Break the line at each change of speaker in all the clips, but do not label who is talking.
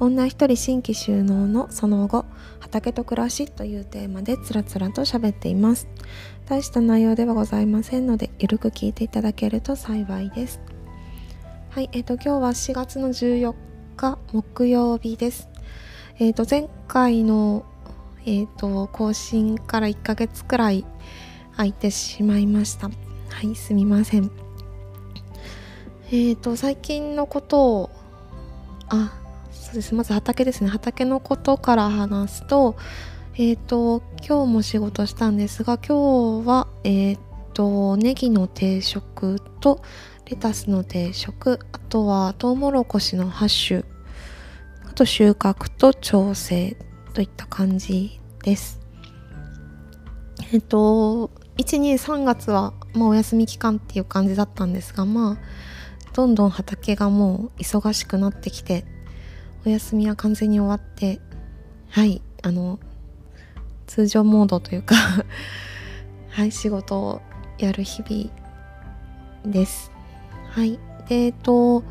女一人新規収納のその後畑と暮らしというテーマでつらつらと喋っています。大した内容ではございませんのでゆるく聞いていただけると幸いです。はいえっ、ー、と今日は4月の14日木曜日です。えっ、ー、と前回のえっ、ー、と更新から1ヶ月くらい空いてしまいました。はいすみません。えっ、と最近のことをあそうです。まず畑ですね。畑のことから話すとえっ、ー、と今日も仕事したんですが今日はえっ、ー、とネギの定食とレタスの定食あとはトウモロコシのハッシュあと収穫と調整といった感じです。えっ、ー、と123月は、まあ、お休み期間っていう感じだったんですがまあどんどん畑がもう忙しくなってきてお休みは完全に終わってはいあの通常モードというか はい仕事をやる日々です。はいでえっと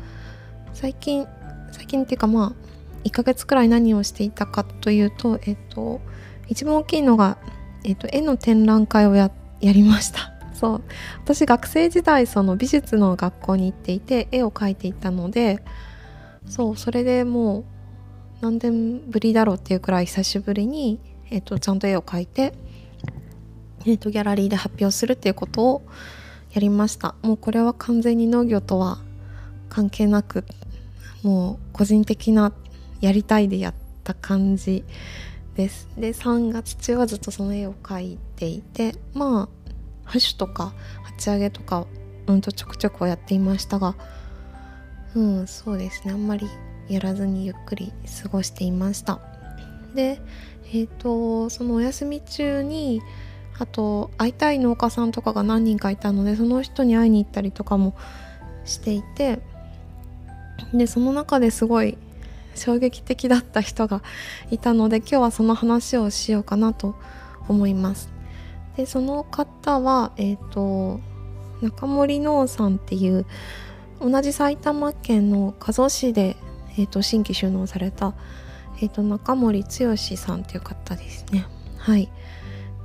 最近最近っていうかまあ1ヶ月くらい何をしていたかというとえっと一番大きいのが、えっと、絵の展覧会をややりました。そう。私学生時代その美術の学校に行っていて絵を描いていたのでそうそれでもう何年ぶりだろうっていうくらい久しぶりに、えーと、ちゃんと絵を描いて、えーと、ギャラリーで発表するっていうことをやりました。もうこれは完全に農業とは関係なくもう個人的なやりたいでやった感じです。で3月中はずっとその絵を描いていてまあハッシュとか鉢上げとかうんとちょくちょくはやっていましたがうんそうですね。あんまりやらずにゆっくり過ごしていました。でえっ、ー、とそのお休み中にあと会いたい農家さんとかが何人かいたのでその人に会いに行ったりとかもしていてでその中ですごい衝撃的だった人がいたので今日はその話をしようかなと思います。でその方はえっ、ー、と中森農さんっていう同じ埼玉県の加須市で、えーと、新規収納された、えーと、中森剛さんっていう方ですね。はい。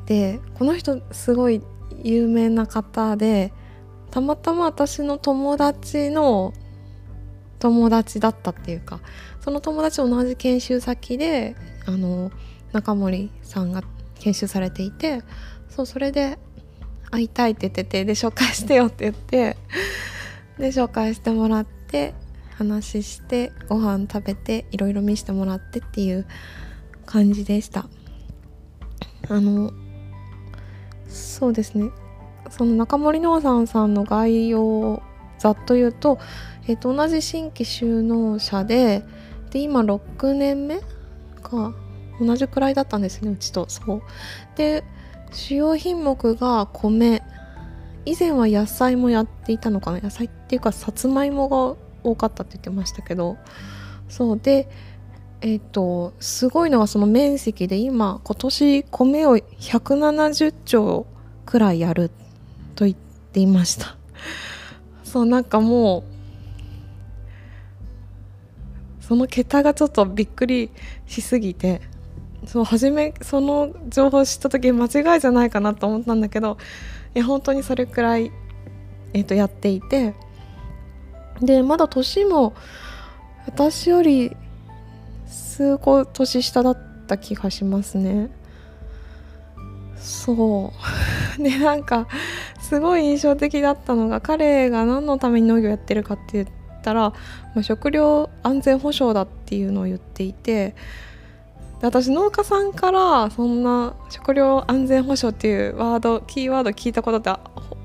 でこの人すごい有名な方でたまたま私の友達の友達だったっていうかその友達同じ研修先であの中森さんが研修されていてそうそれで会いたいって言っててで紹介してよって言ってで紹介してもらって話してご飯食べていろいろ見せてもらってっていう感じでした。あのそうですね。その中森農産さんの概要をざっと言うと,、えー、と同じ新規就農者でで今6年目か同じくらいだったんですねうちと。そう。で主要品目が米。以前は野菜もやっていたのかな野菜っていうかさつまいもが多かったって言ってましたけど。そうでえっ、ー、とすごいのはその面積で今今年米を170兆くらいやると言っていました。そうなんかもうその桁がちょっとびっくりしすぎてそう初めその情報知った時間違いじゃないかなと思ったんだけどいや本当にそれくらい、えー、とやっていてでまだ年も私より数個年下だった気がしますね。そう。でなんかすごい印象的だったのが彼が何のために農業やってるかって言ったら、まあ、食料安全保障だっていうのを言っていて私農家さんからそんな食料安全保障っていうワードキーワード聞いたことって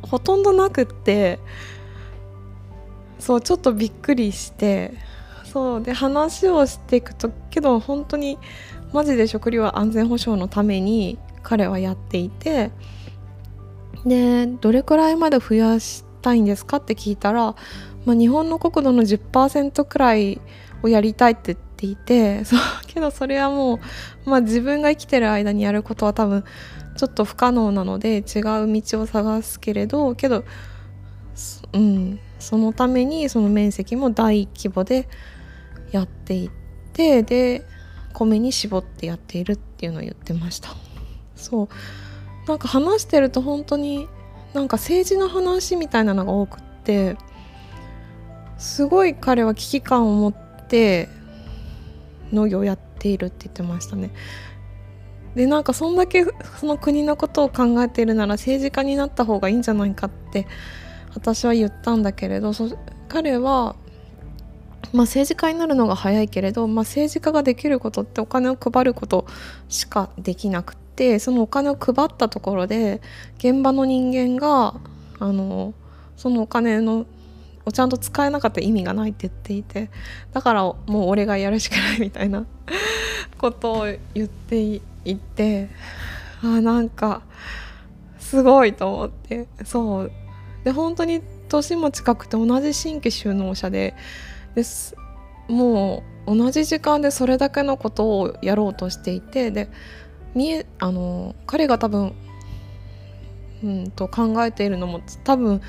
ほとんどなくってそうちょっとびっくりしてそうで話をしていくとけど本当にマジで食料安全保障のために彼はやっていてでどれくらいまで増やしたいんですかって聞いたら、まあ、日本の国土の10%くらいをやりたいって言っていてそうけどそれはもう、まあ、自分が生きてる間にやることは多分ちょっと不可能なので違う道を探すけれどけどうん。そのためにその面積も大規模でやっていってで米に絞ってやっているっていうのを言ってました。そう。なんか話してると本当になんか政治の話みたいなのが多くってすごい彼は危機感を持って農業をやっているって言ってましたね。でなんかそんだけその国のことを考えているなら政治家になった方がいいんじゃないかって私は言ったんだけれど彼は、まあ、政治家になるのが早いけれど、まあ、政治家ができることってお金を配ることしかできなくてそのお金を配ったところで現場の人間があのそのお金のをちゃんと使えなかった意味がないって言っていてだからもう俺がやるしかないみたいな ことを言っていてあなんかすごいと思ってそうで本当に年も近くて同じ新規就農者でです。もう同じ時間でそれだけのことをやろうとしていてで見えあの彼が多分うんと考えているのも多分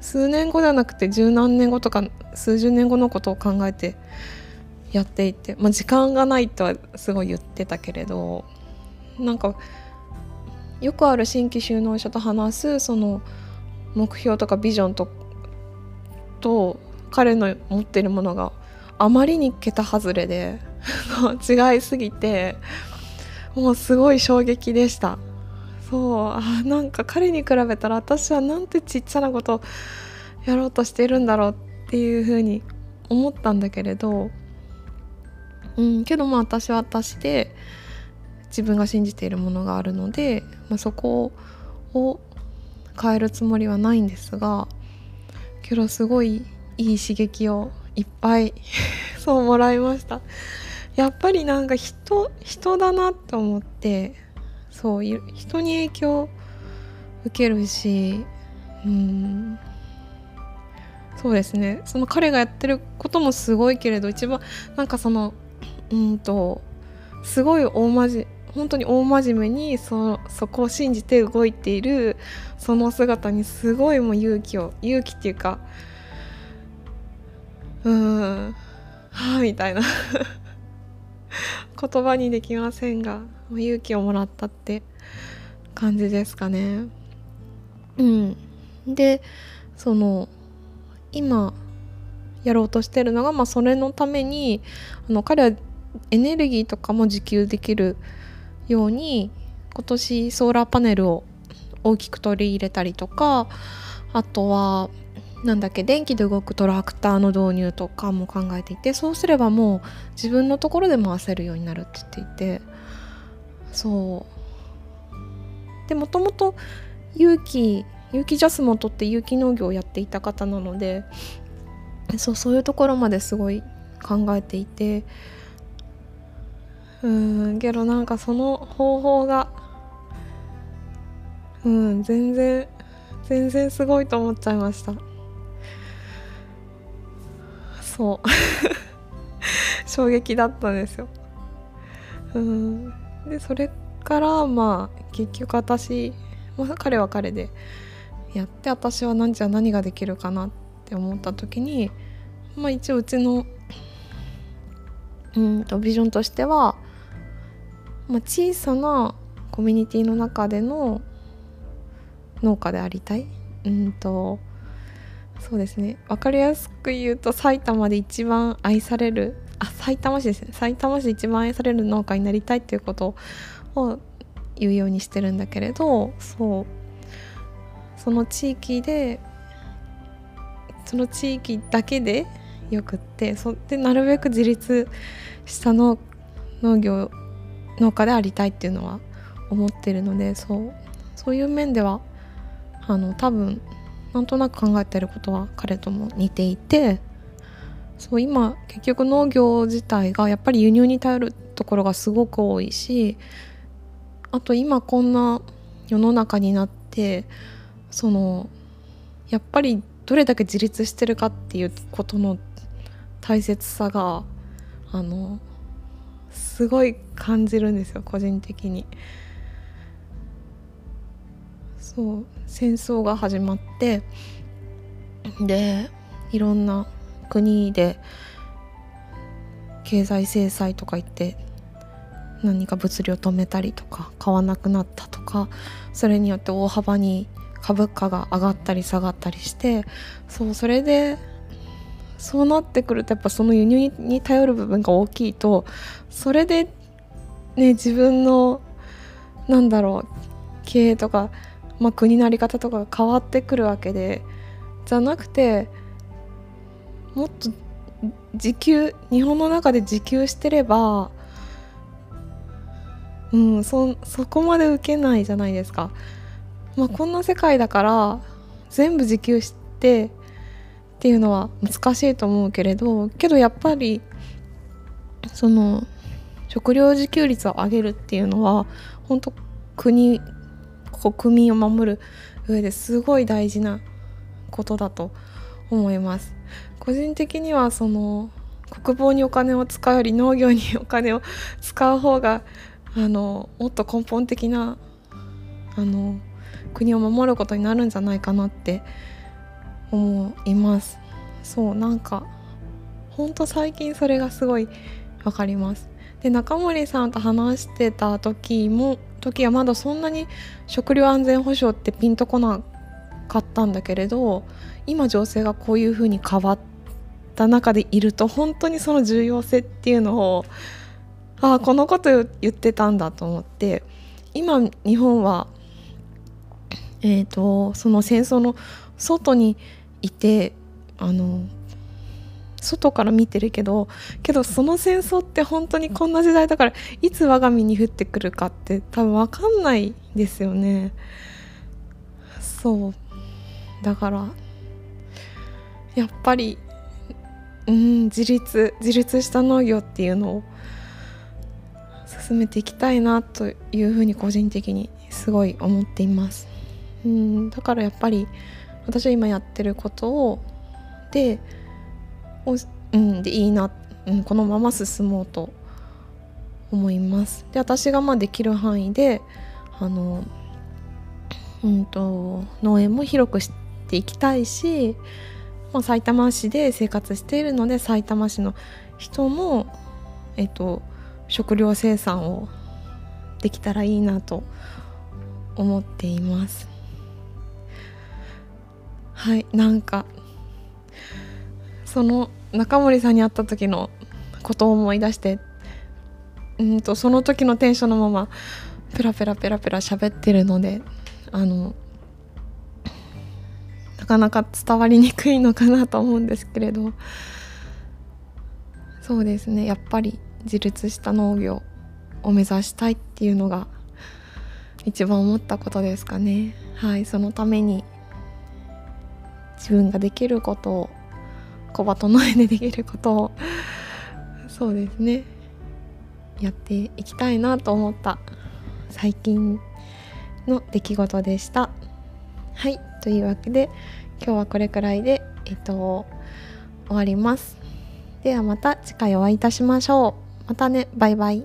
数年後ではなくて十何年後とか数十年後のことを考えてやっていて、まあ、時間がないとはすごい言ってたけれどなんかよくある新規就農者と話すその目標とかビジョンとと彼の持ってるものがあまりに桁外れで 違いすぎてもうすごい衝撃でした。そうあなんか彼に比べたら私はなんてちっちゃなことやろうとしてるんだろうっていうふうに思ったんだけれどうんけどまあ私は私で自分が信じているものがあるので、まあ、そこを変えるつもりはないんですがけどすごいいい刺激をいっぱい そうもらいました。やっぱりなんか人人だなって思ってそう人に影響受けるしうん。そうですね。その彼がやってることもすごいけれど一番なんかそのうんとすごい大まじ本当に大真面目にそそこを信じて動いているその姿にすごいもう勇気を勇気っていうかうんはあみたいな 言葉にできませんが勇気をもらったって感じですかね。うん、でその今やろうとしてるのが、まあ、それのためにあの彼はエネルギーとかも自給できるように今年ソーラーパネルを大きく取り入れたりとかあとはなんだっけ電気で動くトラクターの導入とかも考えていてそうすればもう自分のところで回せるようになるって言っていてそう。でもともと有機有機ジャスモンとって有機農業をやっていた方なのでそうそういうところまですごい考えていてうんけどなんかその方法がうん全然全然すごいと思っちゃいました。そう。衝撃だったんですよ。うんでそれからまあ結局私、まあ、彼は彼でやって私は何じゃ何ができるかなって思った時にまあ一応うちのうんとビジョンとしてはまあ、小さなコミュニティの中での農家でありたい。うんとそうですね。分かりやすく言うと埼玉で一番愛されるあ埼玉市ですね。埼玉市で一番愛される農家になりたいっていうことを言うようにしてるんだけれどそう。その地域でその地域だけでよくってそでなるべく自立した農農業農家でありたいっていうのは思ってるのでそうそういう面ではあの多分なんとなく考えてることは彼とも似ていてそう今結局農業自体がやっぱり輸入に頼るところがすごく多いしあと今こんな世の中になってそのやっぱりどれだけ自立してるかっていうことの大切さがあのすごい感じるんですよ個人的に。そう戦争が始まってでいろんな国で経済制裁とか言って何か物流を止めたりとか買わなくなったとかそれによって大幅に株価が上がったり下がったりしてそうそれでそうなってくるとやっぱその輸入に頼る部分が大きいとそれでね自分のなんだろう経営とか、まあ、国の在り方とかが変わってくるわけでじゃなくてもっと自給日本の中で自給してればうんそそこまで受けないじゃないですか。まあ、こんな世界だから全部自給してっていうのは難しいと思うけれどけどやっぱりその食料自給率を上げるっていうのは本当国国民を守る上ですごい大事なことだと思います。個人的にはその国防にお金を使うより農業にお金を使う方があのもっと根本的なあの国を守ることになるんじゃないかなって思います。そうなんかほんと最近それがすごい分かります。で中森さんと話してた時も時はまだそんなに食料安全保障ってピンとこなかったんだけれど今情勢がこういうふうに変わった中でいると本当にその重要性っていうのをああこのこと言ってたんだと思って今日本はえーと、その戦争の外にいてあの外から見てるけどけどその戦争って本当にこんな時代だからいつ我が身に降ってくるかって多分分かんないですよね。そう。だからやっぱりうん自立自立した農業っていうのを進めていきたいなというふうに個人的にすごい思っています。うんだからやっぱり私は今やってることをでお、うん、でいいな、うん、このまま進もうと思いますで私がまあできる範囲であのうんと農園も広くしていきたいし、まあ、埼玉市で生活しているので埼玉市の人の、えっと、食料生産をできたらいいなと思っています。はいなんかその中森さんに会った時のことを思い出してうんとその時のテンションのままペラペラペラペラ喋ってるのであのなかなか伝わりにくいのかなと思うんですけれど。そうですねやっぱり自立した農業を目指したいっていうのが一番思ったことですかね。はいそのために自分ができることを小バトの上でできることをそうですね。やっていきたいなと思った最近の出来事でした。はいというわけで今日はこれくらいでえっと終わります。ではまた次回お会いいたしましょう。またねバイバイ。